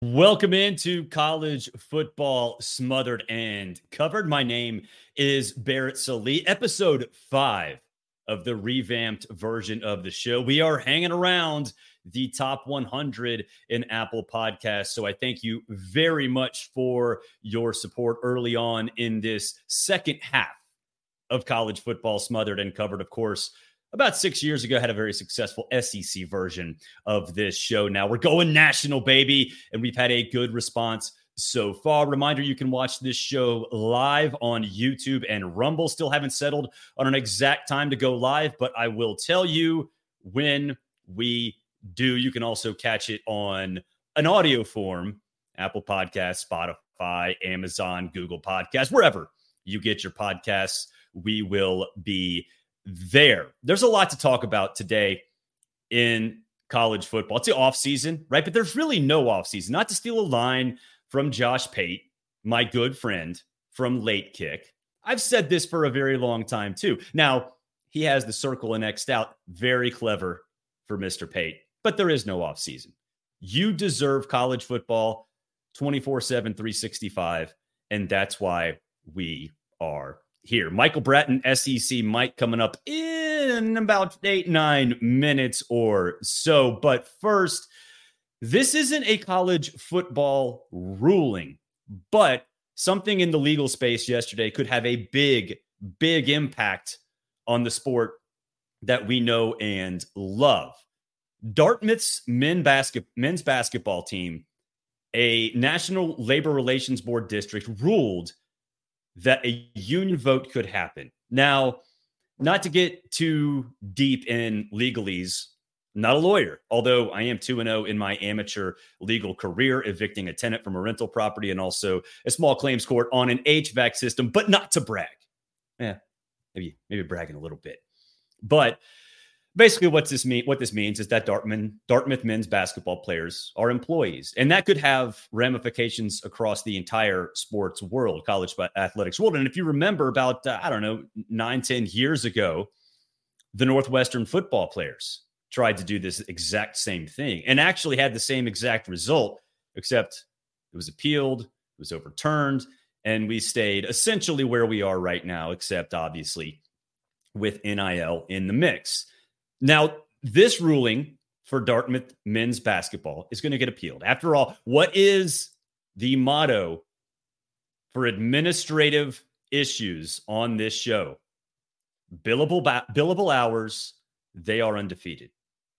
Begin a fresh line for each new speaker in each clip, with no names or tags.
Welcome into college football smothered and covered. My name is Barrett Sallee, episode five of the revamped version of the show. We are hanging around the top 100 in Apple Podcasts. So I thank you very much for your support early on in this second half of college football smothered and covered. Of course, about six years ago had a very successful SEC version of this show. Now we're going national, baby, and we've had a good response so far. Reminder you can watch this show live on YouTube and Rumble. Still haven't settled on an exact time to go live, but I will tell you when we do. You can also catch it on an audio form Apple Podcasts, Spotify, Amazon, Google Podcasts, wherever you get your podcasts. We will be there. There's a lot to talk about today in college football. It's the off season, right? But there's really no off season. Not to steal a line from Josh Pate, my good friend from Late Kick. I've said this for a very long time too. Now, he has the circle and X'd out. Very clever for Mr. Pate, but there is no off season. You deserve college football 24 7, 365. And that's why we are here. Michael Bratton, SEC Mike, coming up in about eight, nine minutes or so. But first, this isn't a college football ruling, but something in the legal space yesterday could have a big, big impact on the sport that we know and love. Dartmouth's men basket, men's basketball team, a National Labor Relations Board district, ruled that a union vote could happen. Now, not to get too deep in legalese, not a lawyer, although I am 2 0 in my amateur legal career, evicting a tenant from a rental property and also a small claims court on an HVAC system, but not to brag. Yeah, maybe, maybe bragging a little bit. But basically what this mean what this means is that Dartmouth Dartmouth men's basketball players are employees, and that could have ramifications across the entire sports world, college athletics world. And if you remember, about uh, I don't know nine ten years ago, the Northwestern football players tried to do this exact same thing and actually had the same exact result, except it was appealed, it was overturned, and we stayed essentially where we are right now, except obviously with NIL in the mix. Now, this ruling for Dartmouth men's basketball is going to get appealed. After all, what is the motto for administrative issues on this show? Billable ba- billable hours, they are undefeated.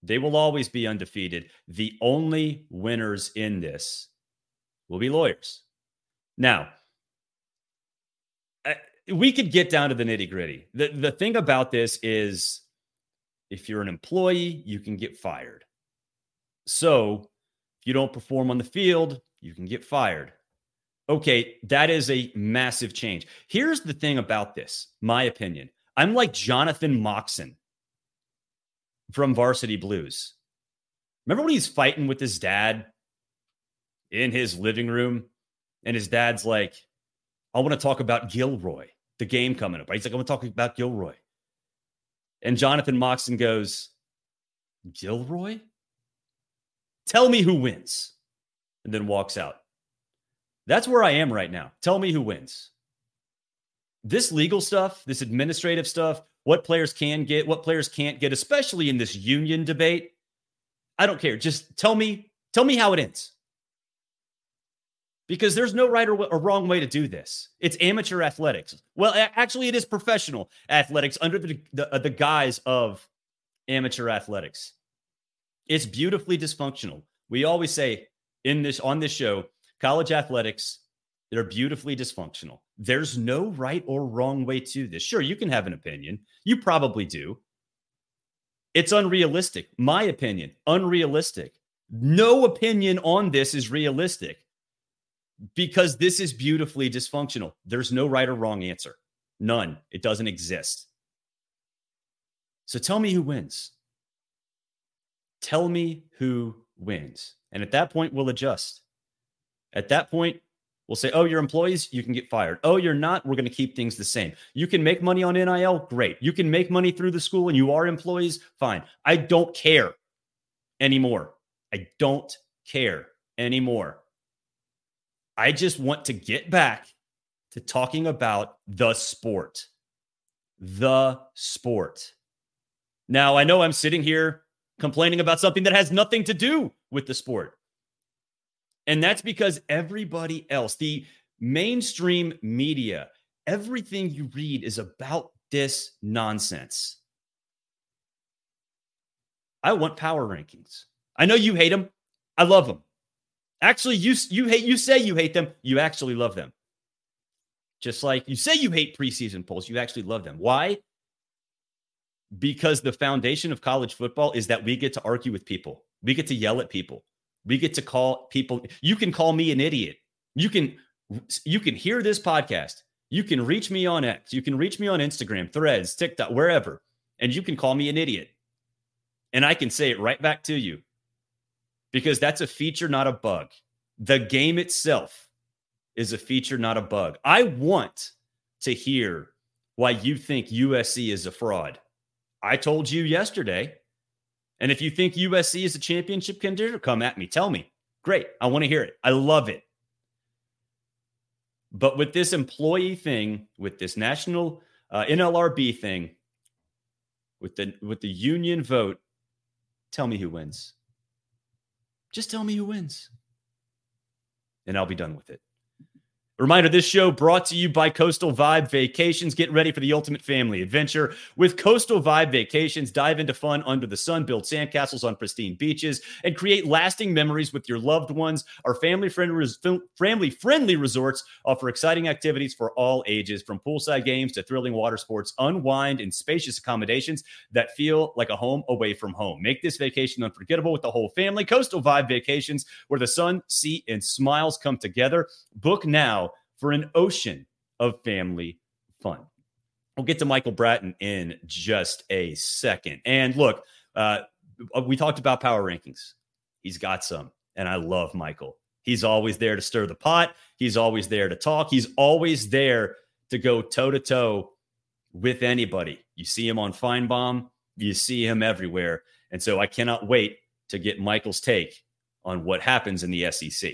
They will always be undefeated. The only winners in this will be lawyers. Now, we could get down to the nitty gritty. The, the thing about this is if you're an employee, you can get fired. So if you don't perform on the field, you can get fired. Okay, that is a massive change. Here's the thing about this, my opinion. I'm like Jonathan Moxon from Varsity Blues. Remember when he's fighting with his dad in his living room, and his dad's like, I want to talk about Gilroy, the game coming up. Right? He's like, I want to talk about Gilroy. And Jonathan Moxon goes, Gilroy? Tell me who wins. And then walks out. That's where I am right now. Tell me who wins. This legal stuff, this administrative stuff, what players can get, what players can't get, especially in this union debate. I don't care. Just tell me, tell me how it ends. Because there's no right or, or wrong way to do this. It's amateur athletics. Well, actually, it is professional athletics under the, the, uh, the guise of amateur athletics. It's beautifully dysfunctional. We always say in this on this show, college athletics, they're beautifully dysfunctional. There's no right or wrong way to this. Sure, you can have an opinion. You probably do. It's unrealistic. My opinion, unrealistic. No opinion on this is realistic because this is beautifully dysfunctional. There's no right or wrong answer. None. It doesn't exist. So tell me who wins. Tell me who wins. And at that point, we'll adjust. At that point, we'll say, oh, your employees, you can get fired. Oh, you're not, we're going to keep things the same. You can make money on NIL, great. You can make money through the school and you are employees, fine. I don't care anymore. I don't care anymore. I just want to get back to talking about the sport. The sport. Now, I know I'm sitting here complaining about something that has nothing to do with the sport. And that's because everybody else, the mainstream media, everything you read is about this nonsense. I want power rankings. I know you hate them. I love them. Actually, you you hate you say you hate them. You actually love them. Just like you say you hate preseason polls, you actually love them. Why? because the foundation of college football is that we get to argue with people. We get to yell at people. We get to call people you can call me an idiot. You can you can hear this podcast. You can reach me on X. You can reach me on Instagram, Threads, TikTok, wherever, and you can call me an idiot. And I can say it right back to you. Because that's a feature, not a bug. The game itself is a feature, not a bug. I want to hear why you think USC is a fraud. I told you yesterday. And if you think USC is a championship contender, come at me. Tell me. Great. I want to hear it. I love it. But with this employee thing, with this national uh, NLRB thing, with the with the union vote, tell me who wins. Just tell me who wins. And I'll be done with it. Reminder this show brought to you by Coastal Vibe Vacations. Get ready for the ultimate family adventure with Coastal Vibe Vacations. Dive into fun under the sun, build sandcastles on pristine beaches, and create lasting memories with your loved ones. Our family friendly, resorts offer exciting activities for all ages, from poolside games to thrilling water sports, unwind in spacious accommodations that feel like a home away from home. Make this vacation unforgettable with the whole family. Coastal Vibe Vacations, where the sun, sea, and smiles come together. Book now for an ocean of family fun. We'll get to Michael Bratton in just a second. And look, uh, we talked about power rankings. He's got some, and I love Michael. He's always there to stir the pot. He's always there to talk. He's always there to go toe to toe with anybody. You see him on Finebaum, you see him everywhere. And so I cannot wait to get Michael's take on what happens in the SEC.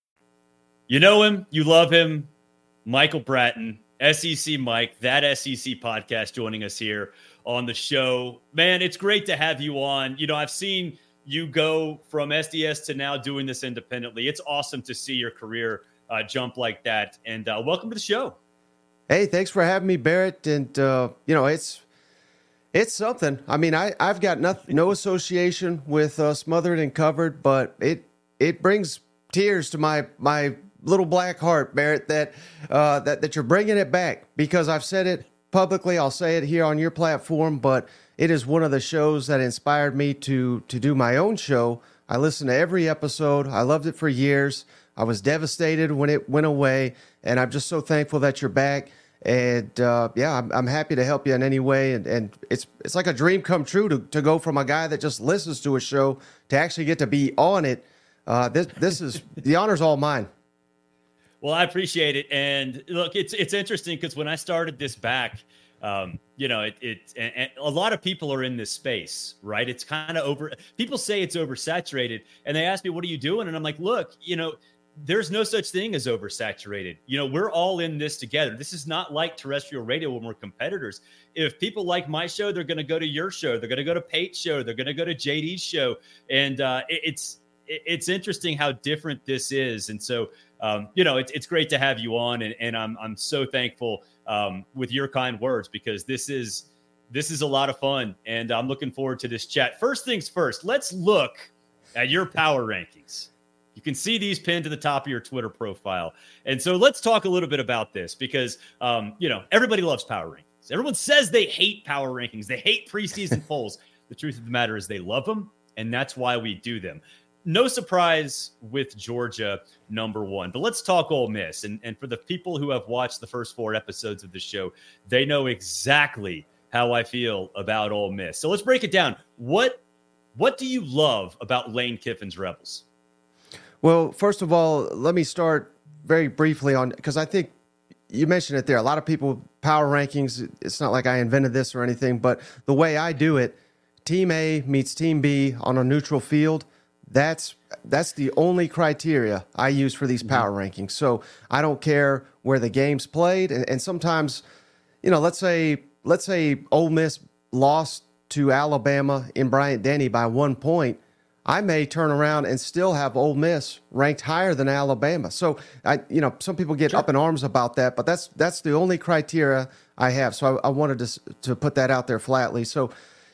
You know him, you love him. Michael Bratton, SEC Mike, that SEC podcast, joining us here on the show. Man, it's great to have you on. You know, I've seen you go from SDS to now doing this independently. It's awesome to see your career uh, jump like that. And uh, welcome to the show.
Hey, thanks for having me, Barrett. And uh, you know, it's it's something. I mean, I I've got nothing, no association with uh, smothered and covered, but it it brings tears to my my little black heart, Barrett. That uh, that that you're bringing it back because I've said it publicly. I'll say it here on your platform, but it is one of the shows that inspired me to to do my own show. I listened to every episode. I loved it for years. I was devastated when it went away, and I'm just so thankful that you're back. And uh, yeah, I'm, I'm, happy to help you in any way. And, and it's it's like a dream come true to, to go from a guy that just listens to a show to actually get to be on it. Uh, this this is the honor's all mine.
Well, I appreciate it. And look, it's it's interesting because when I started this back, um, you know, it, it and, and a lot of people are in this space, right? It's kind of over. People say it's oversaturated, and they ask me, "What are you doing?" And I'm like, "Look, you know." there's no such thing as oversaturated. You know, we're all in this together. This is not like terrestrial radio when we're competitors. If people like my show, they're going to go to your show. They're going to go to Pate's show. They're going to go to JD's show. And uh, it, it's it's interesting how different this is. And so, um, you know, it's, it's great to have you on, and, and I'm I'm so thankful um, with your kind words because this is this is a lot of fun, and I'm looking forward to this chat. First things first, let's look at your power rankings. You can see these pinned to the top of your Twitter profile. And so let's talk a little bit about this because, um, you know, everybody loves power rankings. Everyone says they hate power rankings, they hate preseason polls. The truth of the matter is they love them, and that's why we do them. No surprise with Georgia number one, but let's talk Ole Miss. And, and for the people who have watched the first four episodes of the show, they know exactly how I feel about Ole Miss. So let's break it down. What what do you love about Lane Kiffin's Rebels?
Well, first of all, let me start very briefly on because I think you mentioned it there. A lot of people power rankings. It's not like I invented this or anything, but the way I do it, Team A meets Team B on a neutral field. That's that's the only criteria I use for these power mm-hmm. rankings. So I don't care where the game's played, and, and sometimes, you know, let's say let's say Ole Miss lost to Alabama in Bryant Denny by one point I may turn around and still have Ole Miss ranked higher than Alabama. So I, you know, some people get sure. up in arms about that, but that's that's the only criteria I have. So I, I, wanted to to put that out there flatly. So,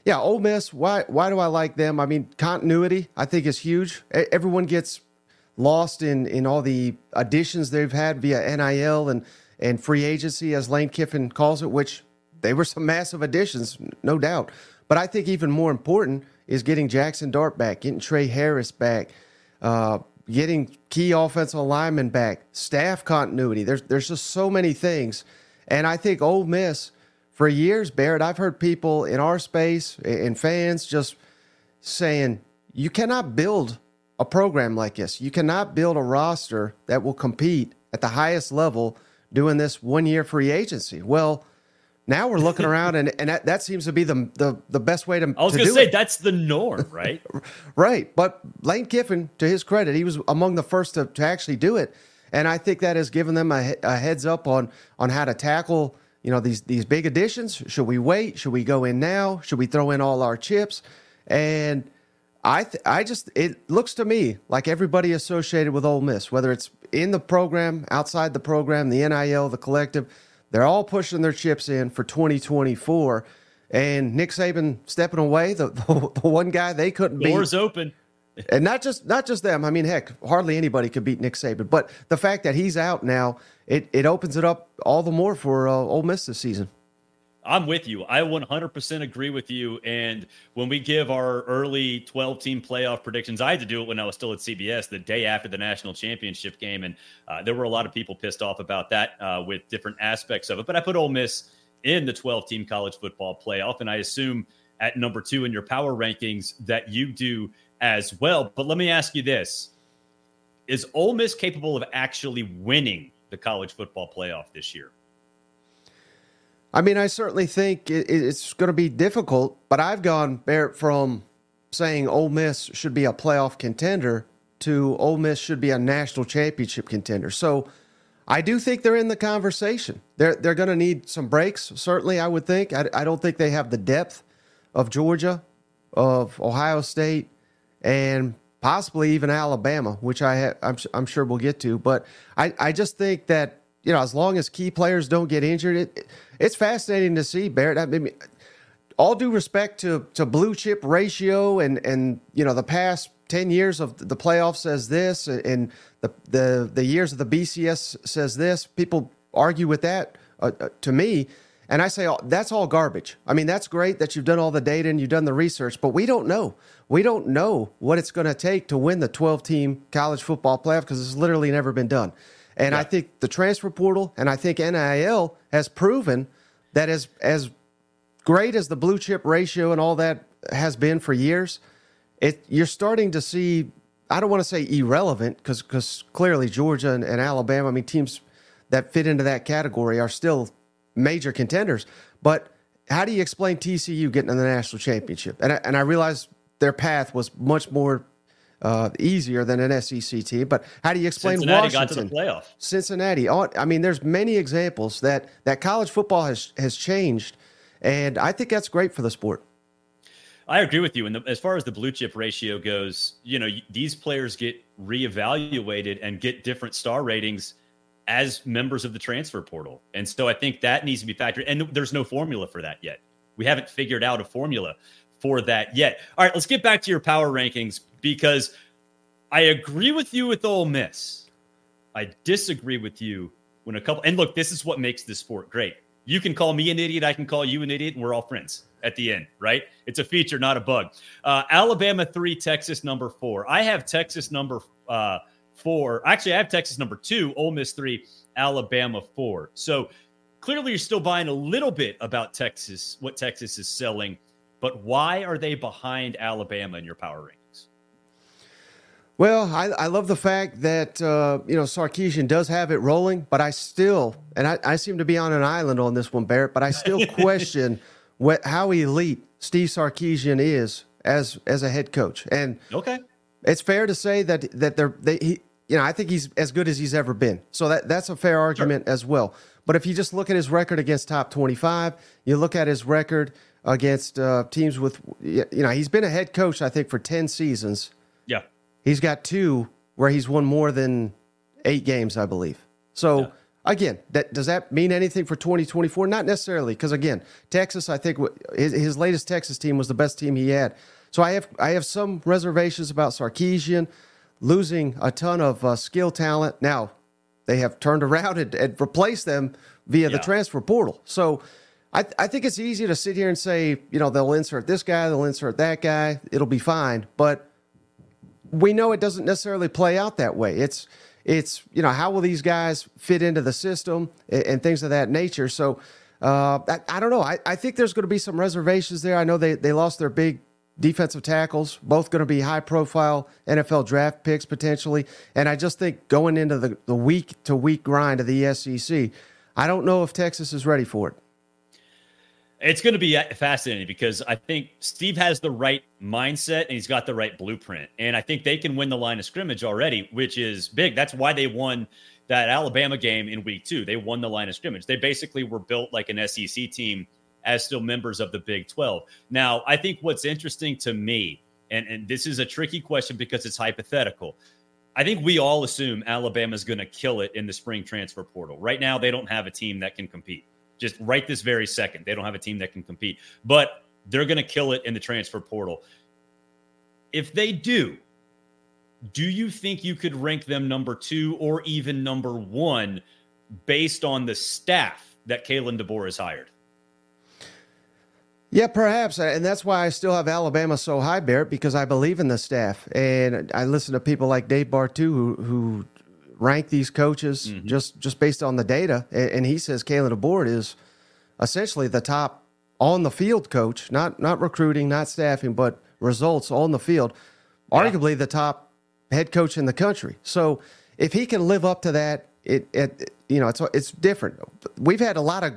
yeah, Ole Miss. Why why do I like them? I mean, continuity I think is huge. Everyone gets lost in in all the additions they've had via NIL and and free agency, as Lane Kiffin calls it, which they were some massive additions, no doubt. But I think even more important is getting Jackson Dart back, getting Trey Harris back, uh, getting key offensive linemen back, staff continuity. There's there's just so many things, and I think Ole Miss for years, Barrett. I've heard people in our space and fans just saying you cannot build a program like this. You cannot build a roster that will compete at the highest level doing this one year free agency. Well now we're looking around, and, and that, that seems to be the, the, the best way to.
I was going to say it. that's the norm, right?
right, but Lane Kiffin, to his credit, he was among the first to, to actually do it, and I think that has given them a, a heads up on on how to tackle you know these these big additions. Should we wait? Should we go in now? Should we throw in all our chips? And I th- I just it looks to me like everybody associated with Ole Miss, whether it's in the program, outside the program, the NIL, the collective they're all pushing their chips in for 2024. And Nick Saban stepping away, the, the, the one guy they couldn't
beat. Doors open.
and not just not just them. I mean, heck, hardly anybody could beat Nick Saban. But the fact that he's out now, it, it opens it up all the more for uh, Ole Miss this season.
I'm with you. I 100% agree with you. And when we give our early 12 team playoff predictions, I had to do it when I was still at CBS the day after the national championship game. And uh, there were a lot of people pissed off about that uh, with different aspects of it. But I put Ole Miss in the 12 team college football playoff. And I assume at number two in your power rankings that you do as well. But let me ask you this Is Ole Miss capable of actually winning the college football playoff this year?
I mean, I certainly think it, it's going to be difficult, but I've gone Barrett from saying Ole Miss should be a playoff contender to Ole Miss should be a national championship contender. So I do think they're in the conversation. They're they're going to need some breaks. Certainly, I would think. I, I don't think they have the depth of Georgia, of Ohio State, and possibly even Alabama, which I have, I'm I'm sure we'll get to. But I I just think that you know as long as key players don't get injured, it, it's fascinating to see Barrett. I mean, all due respect to to blue chip ratio and and you know the past 10 years of the playoffs says this and the the the years of the BCS says this people argue with that uh, uh, to me and I say oh, that's all garbage. I mean that's great that you've done all the data and you've done the research but we don't know. We don't know what it's going to take to win the 12 team college football playoff because it's literally never been done. And yeah. I think the transfer portal and I think NIL has proven that as as great as the blue chip ratio and all that has been for years, it you're starting to see. I don't want to say irrelevant because because clearly Georgia and, and Alabama, I mean teams that fit into that category are still major contenders. But how do you explain TCU getting in the national championship? And I, and I realize their path was much more uh, easier than an SEC team. But how do you explain
Cincinnati
Washington?
the playoff.
Cincinnati. I mean, there's many examples that that college football has has changed and I think that's great for the sport.
I agree with you. And as far as the blue chip ratio goes, you know, these players get reevaluated and get different star ratings as members of the transfer portal. And so I think that needs to be factored. And there's no formula for that yet. We haven't figured out a formula for that yet. All right, let's get back to your power rankings because I agree with you with Ole Miss. I disagree with you when a couple, and look, this is what makes this sport great you can call me an idiot. I can call you an idiot, and we're all friends at the end, right? It's a feature, not a bug. Uh, Alabama three, Texas number four. I have Texas number uh, four. Actually, I have Texas number two, Ole Miss three, Alabama four. So clearly, you're still buying a little bit about Texas, what Texas is selling. But why are they behind Alabama in your power ring?
Well, I, I love the fact that uh, you know Sarkisian does have it rolling, but I still, and I, I seem to be on an island on this one, Barrett. But I still question what how elite Steve Sarkisian is as as a head coach. And
okay,
it's fair to say that that they're they he, you know I think he's as good as he's ever been. So that that's a fair argument sure. as well. But if you just look at his record against top twenty five, you look at his record against uh, teams with you know he's been a head coach I think for ten seasons Yeah. He's got two where he's won more than eight games, I believe. So yeah. again, that does that mean anything for 2024? Not necessarily, because again, Texas, I think his, his latest Texas team was the best team he had. So I have I have some reservations about Sarkisian losing a ton of uh, skill talent. Now they have turned around and, and replaced them via yeah. the transfer portal. So I, I think it's easy to sit here and say, you know, they'll insert this guy, they'll insert that guy, it'll be fine. But we know it doesn't necessarily play out that way. It's it's you know how will these guys fit into the system and, and things of that nature. So uh, I, I, don't know. I, I think there's going to be some reservations there. I know they they lost their big defensive tackles, both going to be high profile NFL draft picks potentially. And I just think going into the, the week to week grind of the SEC, I don't know if Texas is ready for it.
It's going to be uh, fascinating because I think Steve has the right mindset and he's got the right blueprint. And I think they can win the line of scrimmage already, which is big. That's why they won that Alabama game in week two. They won the line of scrimmage. They basically were built like an SEC team as still members of the Big 12. Now, I think what's interesting to me, and, and this is a tricky question because it's hypothetical. I think we all assume Alabama's going to kill it in the spring transfer portal. Right now, they don't have a team that can compete just right this very second. They don't have a team that can compete, but they're going to kill it in the transfer portal. If they do, do you think you could rank them number two or even number one based on the staff that Kalen DeBoer has hired?
Yeah, perhaps, and that's why I still have Alabama so high, Barrett, because I believe in the staff, and I listen to people like Dave Bartoo who, who rank these coaches mm-hmm. just just based on the data, and, he says Kalen DeBoer is essentially the top on the field coach, not not recruiting, not staffing, but results on the field. Yeah. Arguably the top head coach in the country. So if he can live up to that, it, it you know it's it's different. We've had a lot of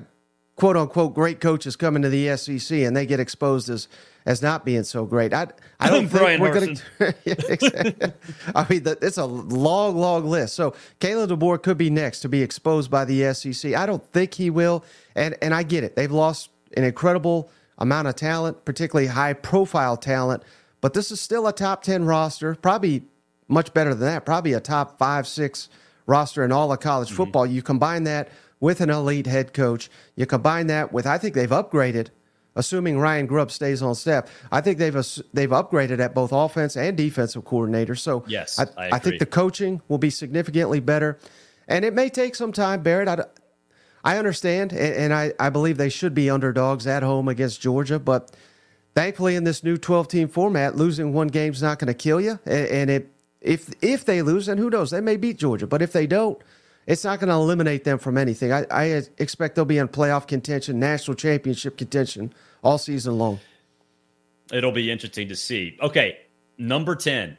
quote unquote great coaches coming to the SEC and they get exposed as as not being so great. I I don't think
Brian
we're going to. I mean, it's a long, long list. So Kalen DeBoer could be next to be exposed by the SEC. I don't think he will, and and I get it. They've lost an incredible amount of talent, particularly high profile talent. But this is still a top ten roster, probably much better than that. Probably a top five, six roster in all of college mm-hmm. football. You combine that with an elite head coach. You combine that with I think they've upgraded assuming Ryan Grubb stays on staff. I think they've they've upgraded at both offense and defensive coordinator. So
yes,
I, I, I, think the coaching will be significantly better, and it may take some time. Barrett, I, I understand, and, and I, I believe they should be underdogs at home against Georgia, but thankfully in this new 12 team format, losing one game is not going to kill you, and, and it if if they lose, and who knows, they may beat Georgia, but if they don't it's not going to eliminate them from anything. I, I, expect they'll be in playoff contention, national championship contention all season long.
It'll be interesting to see. Okay, number 10,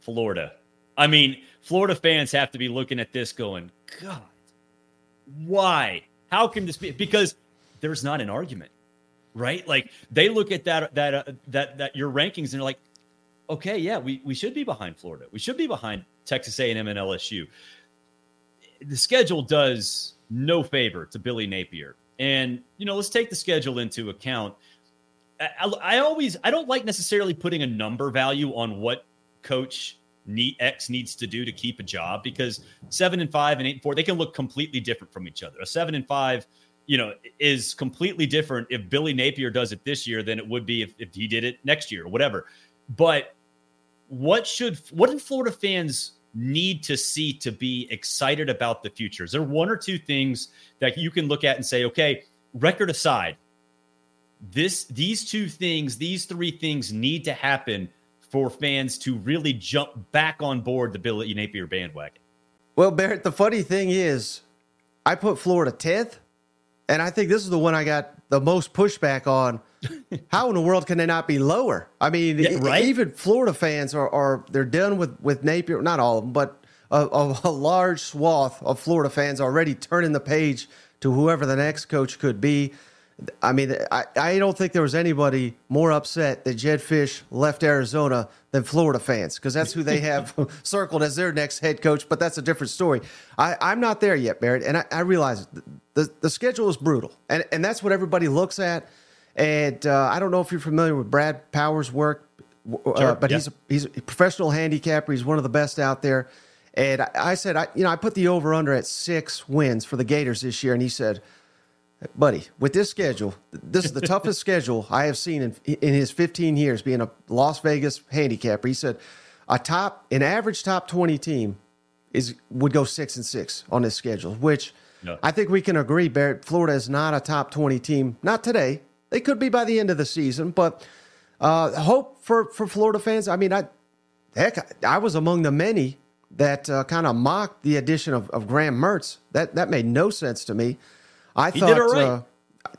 Florida. I mean, Florida fans have to be looking at this going, God, why? How can this be? Because there's not an argument, right? Like they look at that that uh, that that your rankings and they're like, okay, yeah, we we should be behind Florida. We should be behind Texas A&M and LSU the schedule does no favor to Billy Napier. And, you know, let's take the schedule into account. I, I, always, I don't like necessarily putting a number value on what coach need, X needs to do to keep a job because seven and five and eight and four, they can look completely different from each other. A seven and five, you know, is completely different if Billy Napier does it this year than it would be if, if he did it next year or whatever. But what should, what do Florida fans need to see to be excited about the future? Is there one or two things that you can look at and say, okay, record aside, this these two things, these three things need to happen for fans to really jump back on board the Billy Napier bandwagon?
Well, Barrett, the funny thing is, I put Florida 10th, and I think this is the one I got the most pushback on. How in the world can they not be lower? I mean, yeah, right? even Florida fans are, are they're done with with Napier. Not all of them, but a, a, large swath of Florida fans already turning the page to whoever the next coach could be. I mean, I, I don't think there was anybody more upset that Jedd Fisch left Arizona than Florida fans because that's who they have circled as their next head coach. But that's a different story. I, I'm not there yet, Barrett, and I, I realize the, the schedule is brutal, and, and that's what everybody looks at. And uh, I don't know if you're familiar with Brad Powers' work, uh, sure, but yeah. he's a, he's a professional handicapper. He's one of the best out there. And I, I said, I, you know, I put the over under at six wins for the Gators this year, and he said – buddy, with this schedule, this is the toughest schedule I have seen in, in his 15 years being a Las Vegas handicapper. He said a top, an average top 20 team is would go six and six on this schedule, which no. I think we can agree. Barrett, Florida is not a top 20 team. Not today. They could be by the end of the season, but uh, hope for for Florida fans. I mean, I heck, I was among the many that uh, kind of mocked the addition of, of Graham Mertz. That that made no sense to me. I he thought, right. uh,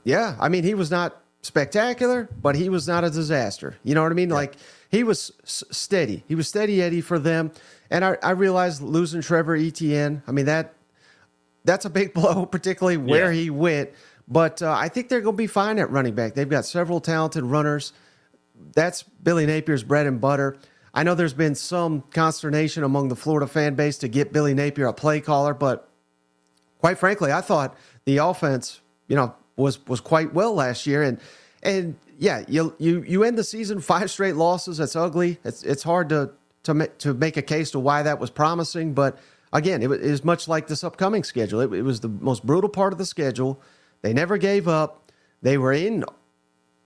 yeah, I mean, he was not spectacular, but he was not a disaster. You know what I mean? Yeah. Like he was s- steady. He was steady Eddie for them. And I, I realized losing Trevor Etienne. I mean that that's a big blow, particularly where yeah. he went. But uh, I think they're going to be fine at running back. They've got several talented runners. That's Billy Napier's bread and butter. I know there's been some consternation among the Florida fan base to get Billy Napier a play caller, but quite frankly, I thought the offense, you know, was was quite well last year, and and yeah, you you you end the season five straight losses. That's ugly. It's it's hard to to to make a case to why that was promising, but again, it was much like this upcoming schedule. It, it was the most brutal part of the schedule. They never gave up. They were in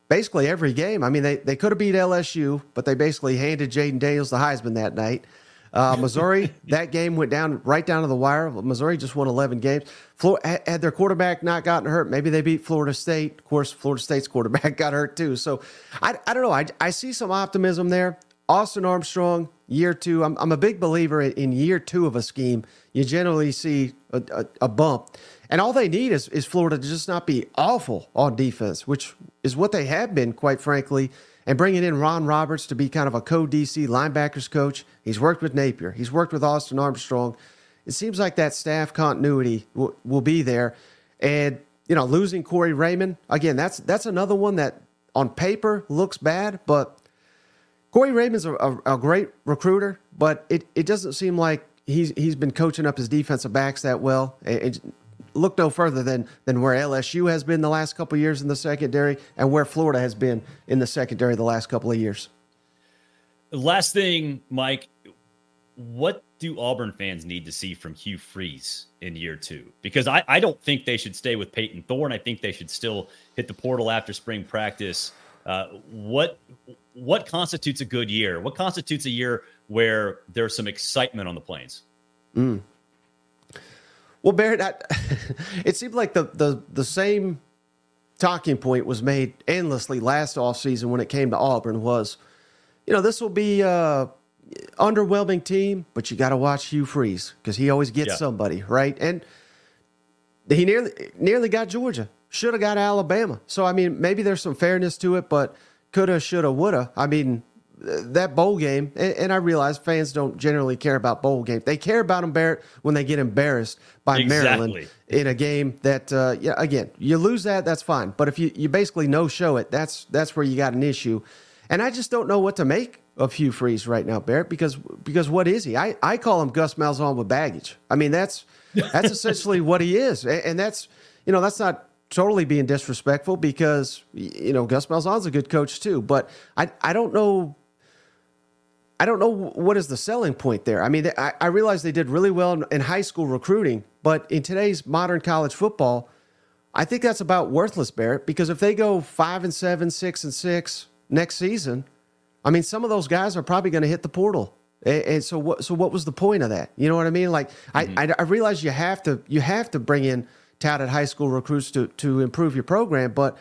basically every game. I mean, they, they could have beat LSU, but they basically handed Jayden Daniels the Heisman that night. Uh, Missouri, that game went down right down to the wire. Missouri just won 11 games. Florida, had their quarterback not gotten hurt, maybe they beat Florida State. Of course, Florida State's quarterback got hurt too. So I, I don't know. I, I see some optimism there. Austin Armstrong, year two. I'm, I'm a big believer in, in year two of a scheme. You generally see a, a, a bump. And all they need is, is Florida to just not be awful on defense, which is what they have been, quite frankly and bringing in Ron Roberts to be kind of a co DC linebackers coach. He's worked with Napier, he's worked with Austin Armstrong. It seems like that staff continuity will, will be there. And you know, losing Corey Raymond again. That's that's another one that on paper looks bad, but Corey Raymond's a, a, a great recruiter, but it, it doesn't seem like he's he's been coaching up his defensive backs that well. Look no further than than where LSU has been the last couple years in the secondary and where Florida has been in the secondary the last couple of years.
Last thing, Mike, what do Auburn fans need to see from Hugh Freeze in year two? Because I, I don't think they should stay with Payton Thorne. I think they should still hit the portal after spring practice. Uh, what what constitutes a good year? What constitutes a year where there's some excitement on the plains?
Mm. Well, Barrett, I, it seemed like the, the the same talking point was made endlessly last offseason when it came to Auburn was, you know, this will be a underwhelming team, but you got to watch Hugh Freeze because he always gets yeah. somebody right, and he nearly nearly got Georgia, should have got Alabama. So I mean, maybe there's some fairness to it, but coulda, shoulda, woulda. I mean, that bowl game, and, I realize fans don't generally care about bowl games. They care about them, Barrett, when they get embarrassed by exactly. Maryland in a game that, uh, yeah, again, you lose that, that's fine. But if you, you basically no show it, that's that's where you got an issue. And I just don't know what to make of Hugh Freeze right now, Barrett, because because what is he? I, I call him Gus Malzahn with baggage. I mean, that's that's essentially what he is, and that's you know that's not totally being disrespectful because you know Gus Malzahn's a good coach too, but I I don't know I don't know what is the selling point there. I mean, I, I realize they did really well in, in, high school recruiting, but in today's modern college football, I think that's about worthless, Barrett. Because if they go five and seven, six and six next season, I mean, some of those guys are probably going to hit the portal. And, and, so, what? So, what was the point of that? You know what I mean? Like, mm-hmm. I, I realize you have to you have to bring in touted high school recruits to to improve your program, but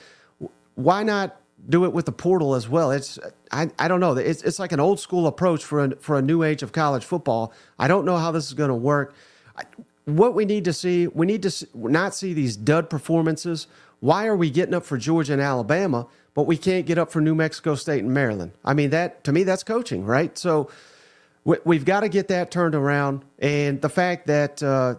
why not do it with the portal as well. It's I, I don't know. It's it's like an old school approach for a, for a new age of college football. I don't know how this is going to work. I, what we need to see, we need to not see these dud performances. Why are we getting up for Georgia and Alabama, but we can't get up for New Mexico State and Maryland? I mean, that to me, that's coaching, right? So we, have got to get that turned around. And the fact that uh,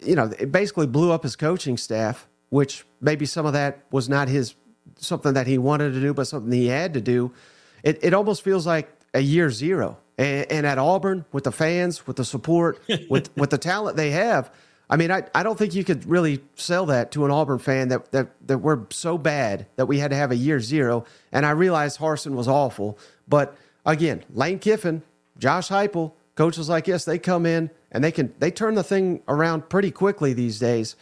you know it basically blew up his coaching staff, which maybe some of that was not his something that he wanted to do, but something he had to do. It, it almost feels like a year zero. And, and at Auburn, with the fans, with the support, with with the talent they have, I mean, I, I don't think you could really sell that to an Auburn fan that, that that we're so bad that we had to have a year zero. And I realized Harsin was awful, but again, Lane Kiffin, Josh Heupel, coaches like this, they come in and they can they turn the thing around pretty quickly these days.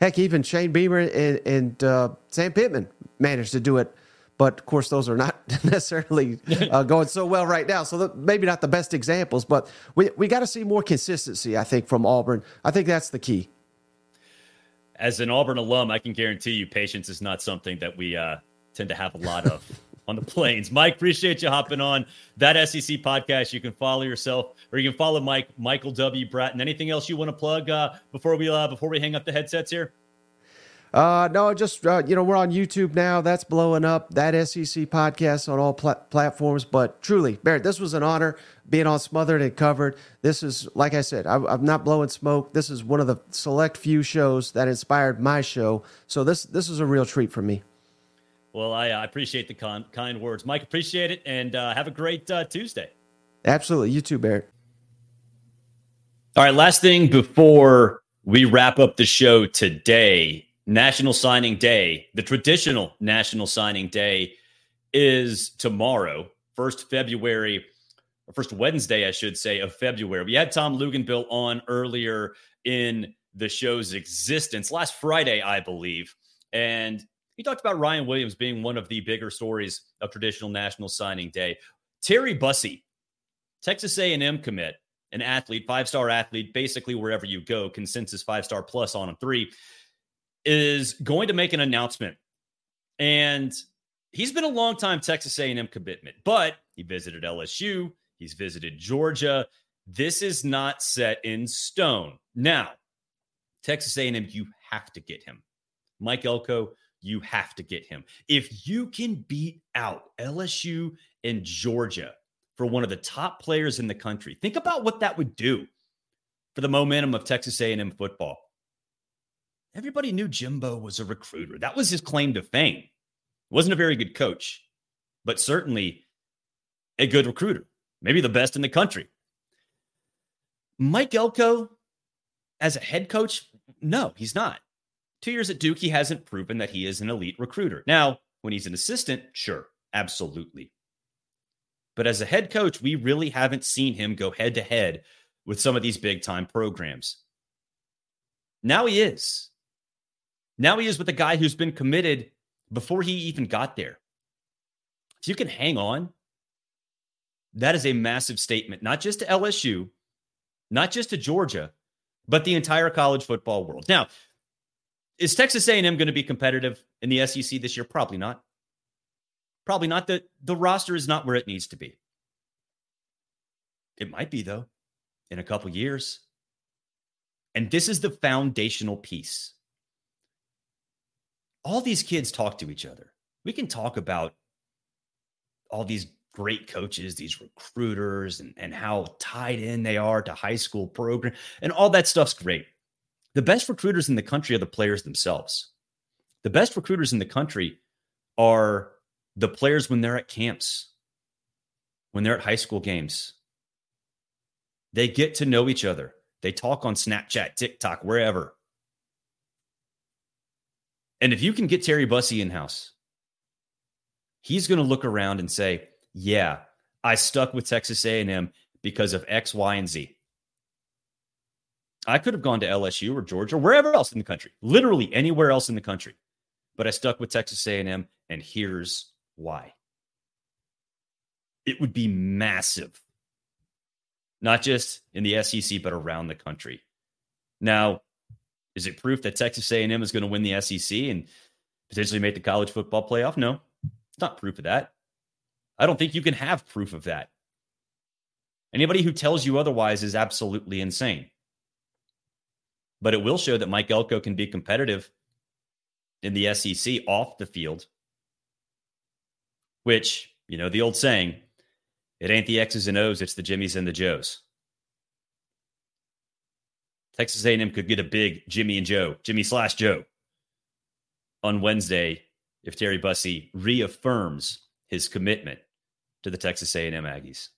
Heck, even Shane Beamer and, and uh, Sam Pittman managed to do it. But of course, those are not necessarily uh, going so well right now. So maybe not the best examples, but we, we got to see more consistency, I think, from Auburn. I think that's the key.
As an Auburn alum, I can guarantee you patience is not something that we uh, tend to have a lot of on the plains. Mike, appreciate you hopping on that SEC podcast. You can follow yourself, or you can follow Mike, Michael W. Bratton. Anything else you want to plug uh, before we uh, before we hang up the headsets here?
Uh, no, just uh, you know we're on YouTube now. That's blowing up. That SEC podcast on all pl- platforms. But truly, Barrett, this was an honor being on Smothered and Covered. This is, like I said, I, I'm not blowing smoke. This is one of the select few shows that inspired my show. So this this is a real treat for me.
Well, I, I appreciate the con- kind words, Mike. Appreciate it, and uh, have a great uh, Tuesday.
Absolutely, you too, Barrett.
All right, last thing before we wrap up the show today National Signing Day, the traditional National Signing Day, is tomorrow, first February, or first Wednesday, I should say, of February. We had Tom Luginbill on earlier in the show's existence last Friday, I believe, and he talked about Ryan Williams being one of the bigger stories of traditional National Signing Day. Terry Bussey, Texas A&M commit, an athlete, five-star athlete, basically wherever you go, consensus five-star plus on a three is going to make an announcement. And he's been a long time Texas A&M commitment, but he visited LSU, he's visited Georgia. This is not set in stone. Now, Texas A&M, you have to get him. Mike Elko, you have to get him. If you can beat out LSU and Georgia for one of the top players in the country, think about what that would do for the momentum of Texas A&M football everybody knew Jimbo was a recruiter. That was his claim to fame. Wasn't a very good coach, but certainly a good recruiter, maybe the best in the country. Mike Elko, as a head coach, no, he's not. Two years at Duke, he hasn't proven that he is an elite recruiter. Now, when he's an assistant, sure, absolutely. But as a head coach, we really haven't seen him go head to head with some of these big time programs. Now he is. Now he is with a guy who's been committed before he even got there. If you can hang on, that is a massive statement, not just to LSU, not just to Georgia, but the entire college football world. Now, is Texas A&M going to be competitive in the SEC this year? Probably not. Probably not. The, the roster is not where it needs to be. It might be, though, in a couple years. And this is the foundational piece. All these kids talk to each other. We can talk about all these great coaches, these recruiters, and, and how tied in they are to high school program, and all that stuff's great. The best recruiters in the country are the players themselves. The best recruiters in the country are the players when they're at camps, when they're at high school games. They get to know each other. They talk on Snapchat, TikTok, wherever. And if you can get Terry Bussey in house, he's going to look around and say, yeah, I stuck with Texas A&M because of X, Y, and Z. I could have gone to LSU or Georgia or wherever else in the country, literally anywhere else in the country, but I stuck with Texas A&M, and here's why. It would be massive, not just in the SEC, but around the country. Now, is it proof that Texas A&M is going to win the SEC and potentially make the college football playoff? No, it's not proof of that. I don't think you can have proof of that. Anybody who tells you otherwise is absolutely insane. But it will show that Mike Elko can be competitive in the SEC off the field, which, you know, the old saying, it ain't the X's and O's, it's the Jimmies and the Joes. Texas A&M could get a big Jimmy and Joe, Jimmy slash Joe, on Wednesday if Terry Bussey reaffirms his commitment to the Texas A&M Aggies.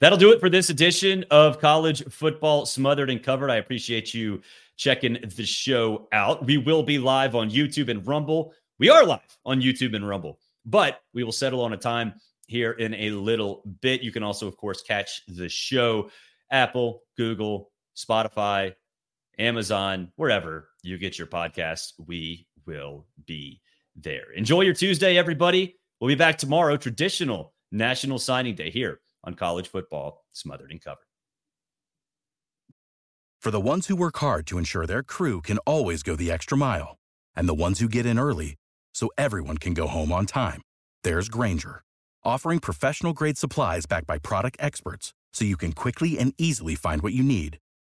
That'll do it for this edition of College Football Smothered and Covered. I appreciate you checking the show out. We will be live on YouTube and Rumble. We are live on YouTube and Rumble, but we will settle on a time here in a little bit. You can also, of course, catch the show Apple, Google, Spotify, Amazon, wherever you get your podcasts. We will be there. Enjoy your Tuesday, everybody. We'll be back tomorrow, traditional National Signing Day here on College Football Smothered and Covered.
For the ones who work hard to ensure their crew can always go the extra mile, and the ones who get in early so everyone can go home on time, there's Grainger, offering professional grade supplies backed by product experts so you can quickly and easily find what you need.